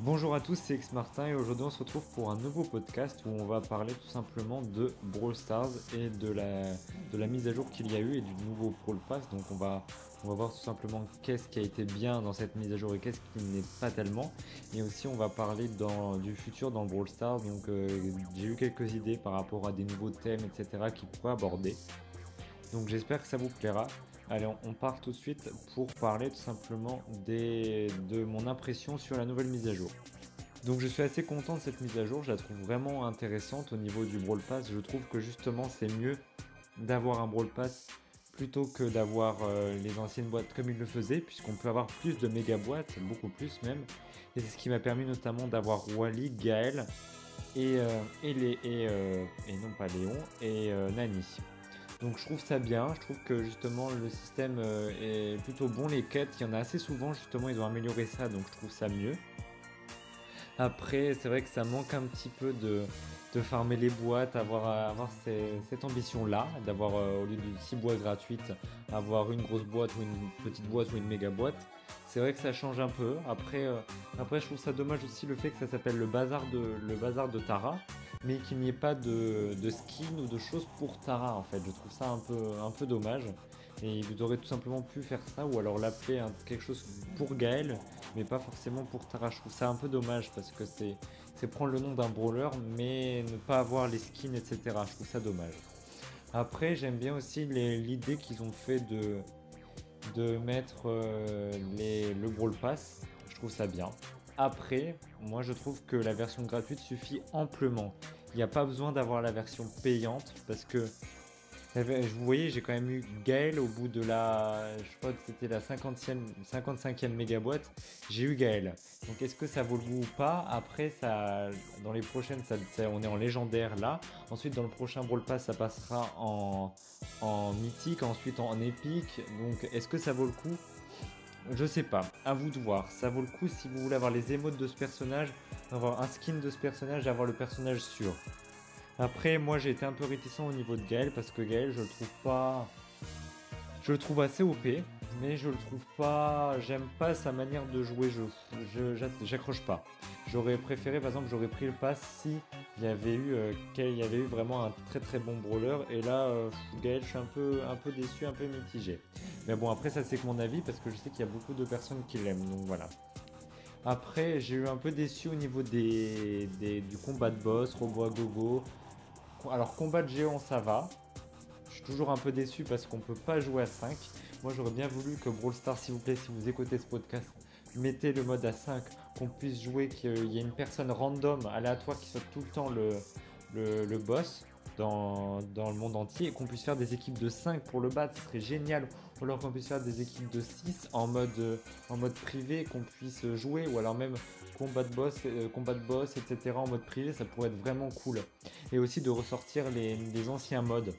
Bonjour à tous, c'est X Martin et aujourd'hui on se retrouve pour un nouveau podcast où on va parler tout simplement de Brawl Stars et de la, mise à jour qu'il y a eu et du nouveau Brawl Pass. Donc on va, on va voir tout simplement qu'est-ce qui a été bien dans cette mise à jour et qu'est-ce qui n'est pas tellement. Et aussi on va parler dans, du futur dans Brawl Stars. Donc euh, j'ai eu quelques idées par rapport à des nouveaux thèmes, etc. qui pourraient aborder. Donc j'espère que ça vous plaira. Allez, on part tout de suite pour parler tout simplement de mon impression sur la nouvelle mise à jour. Donc je suis assez content de cette mise à jour, je la trouve vraiment intéressante au niveau du Brawl Pass. Je trouve que justement c'est mieux d'avoir un Brawl Pass plutôt que d'avoir euh, les anciennes boîtes comme il le faisait, puisqu'on peut avoir plus de méga boîtes, beaucoup plus même. Et c'est ce qui m'a permis notamment d'avoir Wally, Gaël et, euh, et, euh, et, non pas Léon et Nani. Donc je trouve ça bien, je trouve que justement le système euh, est plutôt bon, les quêtes, il y en a assez souvent justement, ils ont amélioré ça, donc je trouve ça mieux. Après, c'est vrai que ça manque un petit peu de, de farmer les boîtes, avoir, avoir cette ambition-là, d'avoir euh, au lieu de 6 boîtes gratuites, avoir une grosse boîte ou une petite boîte ou une méga boîte. C'est vrai que ça change un peu. Après, euh, après, je trouve ça dommage aussi le fait que ça s'appelle le le bazar de Tara mais qu'il n'y ait pas de, skin ou de choses pour Tara en fait. Je trouve ça un peu, un peu dommage. Et vous aurez tout simplement pu faire ça ou alors l'appeler quelque chose pour Gaël, mais pas forcément pour Tara. Je trouve ça un peu dommage parce que c'est, c'est prendre le nom d'un brawler mais ne pas avoir les skins, etc. Je trouve ça dommage. Après, j'aime bien aussi l'idée qu'ils ont fait de, de mettre euh, les, le Brawl Pass. Je trouve ça bien. Après, moi je trouve que la version gratuite suffit amplement. Il n'y a pas besoin d'avoir la version payante parce que vous voyez, j'ai quand même eu Gaël au bout de la. Je crois que c'était la 50e, 55e méga boîte. J'ai eu Gaël. Donc est-ce que ça vaut le goût ou pas? Après, ça, dans les prochaines, on est en légendaire là. Ensuite, dans le prochain Brawl Pass, ça passera en mythique. Ensuite, en épique. Donc est-ce que ça vaut le coup? Je sais pas, à vous de voir. Ça vaut le coup si vous voulez avoir les émotes de ce personnage, avoir un skin de ce personnage, avoir le personnage sûr. Après, moi j'ai été un peu réticent au niveau de Gaël parce que Gaël, je le trouve pas. Je le trouve assez OP, mais je le trouve pas. J'aime pas sa manière de jouer, je j'accroche pas. J'aurais préféré, par exemple, j'aurais pris le pass si il y avait eu, euh, y avait eu vraiment un très très bon brawler. Et là, euh, Gaël, je suis un peu, un peu déçu, un peu mitigé. Mais bon, après, ça c'est que mon avis parce que je sais qu'il y a beaucoup de personnes qui l'aiment, donc voilà. Après, j'ai eu un peu déçu au niveau des, du combat de boss, robot à gogo. Alors, combat de géant, ça va. Je suis toujours un peu déçu parce qu'on peut pas jouer à 5. Moi, j'aurais bien voulu que Brawl Stars, s'il vous plaît, si vous écoutez ce podcast, mettez le mode à 5, qu'on puisse jouer, qu'il y ait une personne random, aléatoire, qui soit tout le temps le, boss dans, le monde entier et qu'on puisse faire des équipes de 5 pour le battre, ce serait génial. Ou alors qu'on puisse faire des équipes de 6 en mode, en mode privé, qu'on puisse jouer, ou alors même combat de boss, euh, combat de boss, etc. en mode privé, ça pourrait être vraiment cool. Et aussi de ressortir les anciens modes.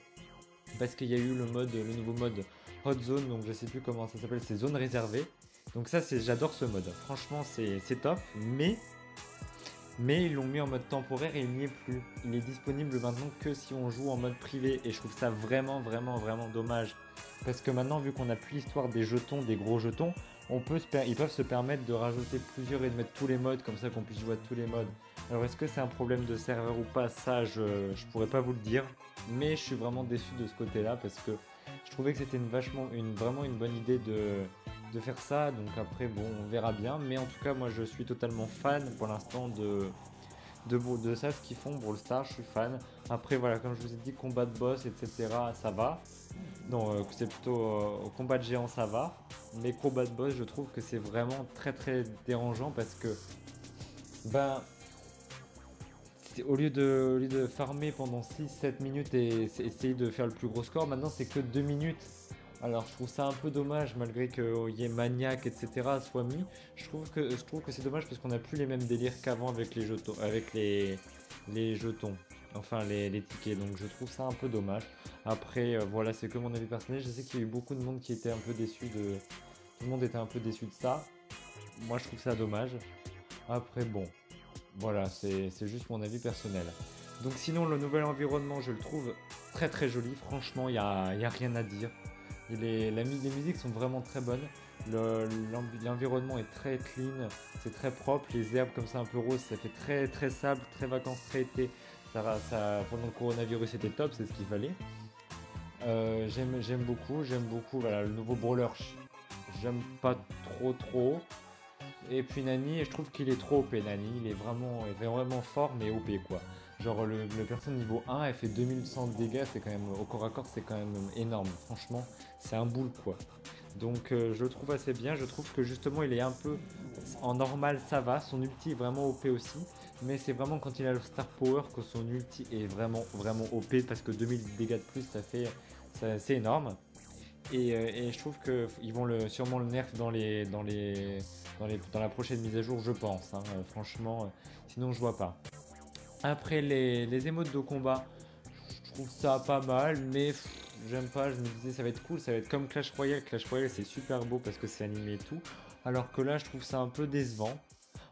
Parce qu'il y a eu le nouveau mode Hot Zone, donc je sais plus comment ça s'appelle, c'est zone réservée. Donc ça, c'est, j'adore ce mode. Franchement, c'est, top, mais ils l'ont mis en mode temporaire et il n'y est plus. Il est disponible maintenant que si on joue en mode privé et je trouve ça vraiment vraiment vraiment dommage parce que maintenant vu qu'on a plus l'histoire des jetons, des gros jetons, on peut ils peuvent se permettre de rajouter plusieurs et de mettre tous les modes comme ça qu'on puisse jouer tous les modes. Alors est-ce que c'est un problème de serveur ou pas? Ça je, je pourrais pas vous le dire, mais je suis vraiment déçu de ce côté-là parce que je trouvais que c'était une vraiment une bonne idée de de faire ça. Donc après, bon, on verra bien. Mais en tout cas, moi, je suis totalement fan pour l'instant de, de, de ça, ce qu'ils font. Brawl Stars, je suis fan. Après, voilà, comme je vous ai dit, combat de boss, etc., ça va. Donc, euh, c'est plutôt euh, combat de géant, ça va. Mais combat de boss, je trouve que c'est vraiment très très dérangeant parce que, ben, au lieu, de, au lieu de farmer pendant 6-7 minutes et essayer de faire le plus gros score, maintenant c'est que 2 minutes. Alors je trouve ça un peu dommage malgré qu'il y ait Maniac etc soit mis. Je trouve que que c'est dommage parce qu'on n'a plus les mêmes délires qu'avant avec les jetons, avec les, les jetons, enfin les, tickets. Donc je trouve ça un peu dommage. Après euh, voilà c'est que mon avis personnel. Je sais qu'il y a eu beaucoup de monde qui était un peu déçu de, tout le monde était un peu déçu de ça. Moi je trouve ça dommage. Après bon, voilà c'est juste mon avis personnel. Donc sinon le nouvel environnement je le trouve très très joli. Franchement il n'y a, y a rien à dire. Les, musiques sont vraiment très bonnes. L'environnement est très clean, c'est très propre. Les herbes comme ça un peu roses, ça fait très très sable, très vacances, très été. Ça, ça, pendant le coronavirus, c'était top, c'est ce qu'il fallait. Euh, j'aime beaucoup, j'aime beaucoup voilà, le nouveau brawler. J'aime pas trop trop. Et puis Nani, je trouve qu'il est trop OP Nani, il est vraiment, il est vraiment fort mais OP quoi. Genre le, le personne niveau 1 elle fait 2100 de dégâts, c'est quand même au corps à corps c'est quand même énorme. Franchement c'est un boule quoi. Donc euh, je le trouve assez bien, je trouve que justement il est un peu en normal ça va, son ulti est vraiment OP aussi, mais c'est vraiment quand il a le star power que son ulti est vraiment vraiment OP parce que 2000 dégâts de plus ça fait c'est énorme. Euh, et, je trouve qu'ils vont le, sûrement le nerf dans, les, dans, les, dans, les, dans la prochaine mise à jour, je pense. Hein. Euh, franchement, sinon je vois pas. Après les, les émotes de combat, je trouve ça pas mal, mais j'aime pas. Je me disais ça va être cool, ça va être comme Clash Royale. Clash Royale c'est super beau parce que c'est animé et tout. Alors que là je trouve ça un peu décevant.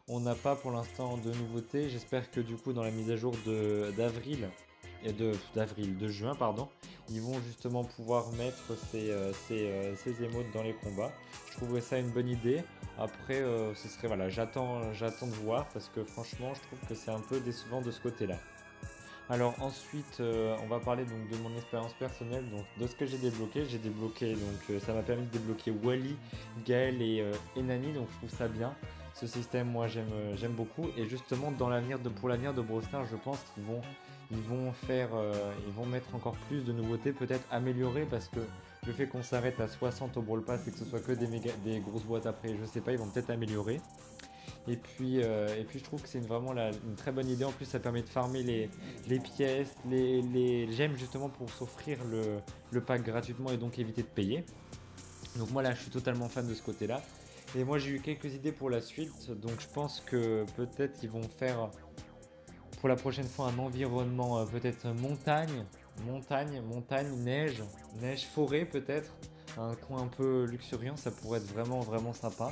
On n'a pas pour l'instant de nouveautés. J'espère que du coup dans la mise à jour d'avril et de juin pardon, ils vont justement pouvoir mettre ces, euh, euh, ces émotes dans les combats. Je trouverais ça une bonne idée. Après, euh, ce serait voilà, j'attends, j'attends de voir parce que franchement, je trouve que c'est un peu décevant de ce côté-là. Alors ensuite, euh, on va parler donc de mon expérience personnelle, donc de ce que j'ai débloqué. J'ai débloqué donc euh, ça m'a permis de débloquer Wally, Gaël et, Enani, donc je trouve ça bien. Ce système, moi j'aime beaucoup et justement dans l'avenir de pour l'avenir de Brawl Stars, je pense qu'ils vont ils vont faire ils vont mettre encore plus de nouveautés, peut-être améliorer parce que le fait qu'on s'arrête à 60 au Brawl Pass et que ce soit que des, grosses boîtes après, je sais pas, ils vont peut-être améliorer. Et puis, euh, et puis je trouve que c'est vraiment une très bonne idée. En plus, ça permet de farmer les, pièces, les, gemmes justement pour s'offrir le, le, pack gratuitement et donc éviter de payer. Donc moi là, je suis totalement fan de ce côté-là. Et moi, j'ai eu quelques idées pour la suite. Donc je pense que peut-être ils vont faire pour la prochaine fois un environnement euh, peut-être montagne montagne, montagne, neige, neige, forêt peut-être, un coin un peu luxuriant, ça pourrait être vraiment vraiment sympa,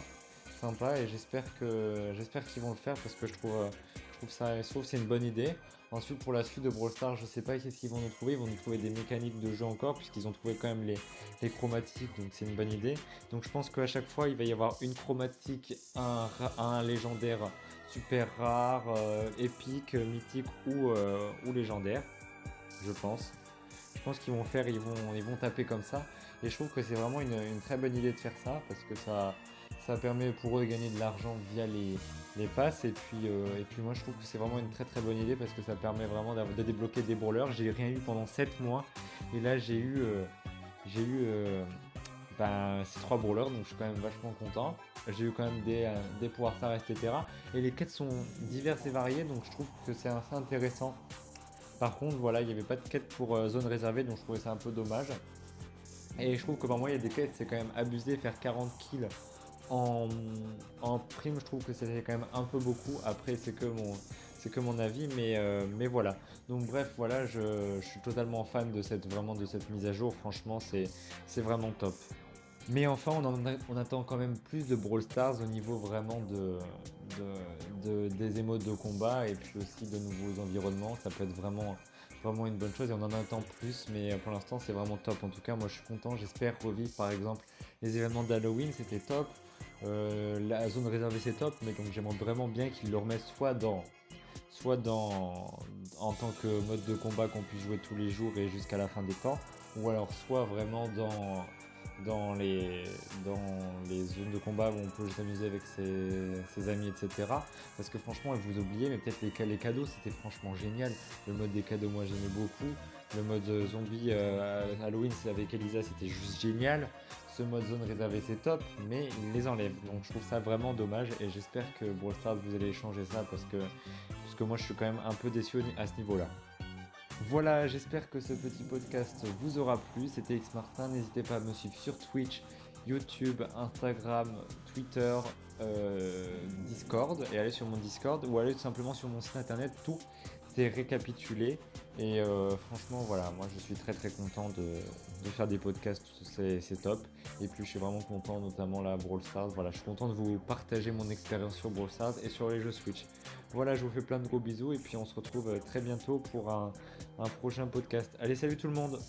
sympa et j'espère que j'espère qu'ils vont le faire parce que je trouve, je trouve ça, je trouve c'est une bonne idée. Ensuite pour la suite de Brawl Stars, je sais pas qu'est-ce qu'ils vont nous trouver, ils vont nous trouver des mécaniques de jeu encore puisqu'ils ont trouvé quand même les, les chromatiques, donc c'est une bonne idée. Donc je pense qu'à chaque fois il va y avoir une chromatique, un, un légendaire super rare, euh, épique, mythique ou, euh, ou légendaire je pense. Je pense qu'ils vont faire, ils vont, ils vont taper comme ça. Et je trouve que c'est vraiment une, très bonne idée de faire ça parce que ça, permet pour eux de gagner de l'argent via les, passes. Et puis, euh, et puis moi je trouve que c'est vraiment une très très bonne idée parce que ça permet vraiment de débloquer des brawlers. J'ai rien eu pendant 7 mois et là j'ai eu, euh, j'ai eu euh, ben, ces 3 brawlers donc je suis quand même vachement content. J'ai eu quand même des, des pouvoirs etc. Et les quêtes sont diverses et variées donc je trouve que c'est assez intéressant par contre, voilà, il n'y avait pas de quête pour euh, zone réservée, donc je trouvais ça un peu dommage. Et je trouve que pour moi, il y a des quêtes, c'est quand même abusé, faire 40 kills en, prime, je trouve que c'était quand même un peu beaucoup. Après, c'est que mon, avis, mais, euh, mais voilà. Donc bref, voilà, je, suis totalement fan de cette mise à jour. Franchement, c'est vraiment top. Mais enfin, on, attend quand même plus de Brawl Stars au niveau vraiment de, des émotes de combat et puis aussi de nouveaux environnements. Ça peut être vraiment, vraiment une bonne chose et on en attend plus. Mais pour l'instant, c'est vraiment top. En tout cas, moi, je suis content. J'espère revivre par exemple les événements d'Halloween. C'était top. Euh, la zone réservée, c'est top. Mais donc, j'aimerais vraiment bien qu'ils le remettent soit dans soit dans en tant que mode de combat qu'on puisse jouer tous les jours et jusqu'à la fin des temps, ou alors soit vraiment dans dans les, dans les zones de combat où on peut s'amuser avec ses, amis, etc. Parce que franchement, vous oubliez, mais peut-être les, cadeaux, c'était franchement génial. Le mode des cadeaux, moi j'aimais beaucoup. Le mode euh, zombie euh, Halloween, avec Elisa, c'était juste génial. Ce mode zone réservée, c'est top, mais il les enlève. Donc je trouve ça vraiment dommage et j'espère que Brawl Stars, vous allez changer ça parce que, parce que moi je suis quand même un peu déçu à ce niveau-là. Voilà, j'espère que ce petit podcast vous aura plu. C'était X Martin. N'hésitez pas à me suivre sur Twitch, YouTube, Instagram, Twitter, euh, Discord et aller sur mon Discord ou aller tout simplement sur mon site internet. Tout récapitulé et euh, franchement voilà, moi je suis très très content de, faire des podcasts, c'est top. Et puis je suis vraiment content notamment la Brawl Stars. Voilà, je suis content de vous partager mon expérience sur Brawl Stars et sur les jeux Switch. Voilà, je vous fais plein de gros bisous et puis on se retrouve très bientôt pour un prochain podcast. Allez, salut tout le monde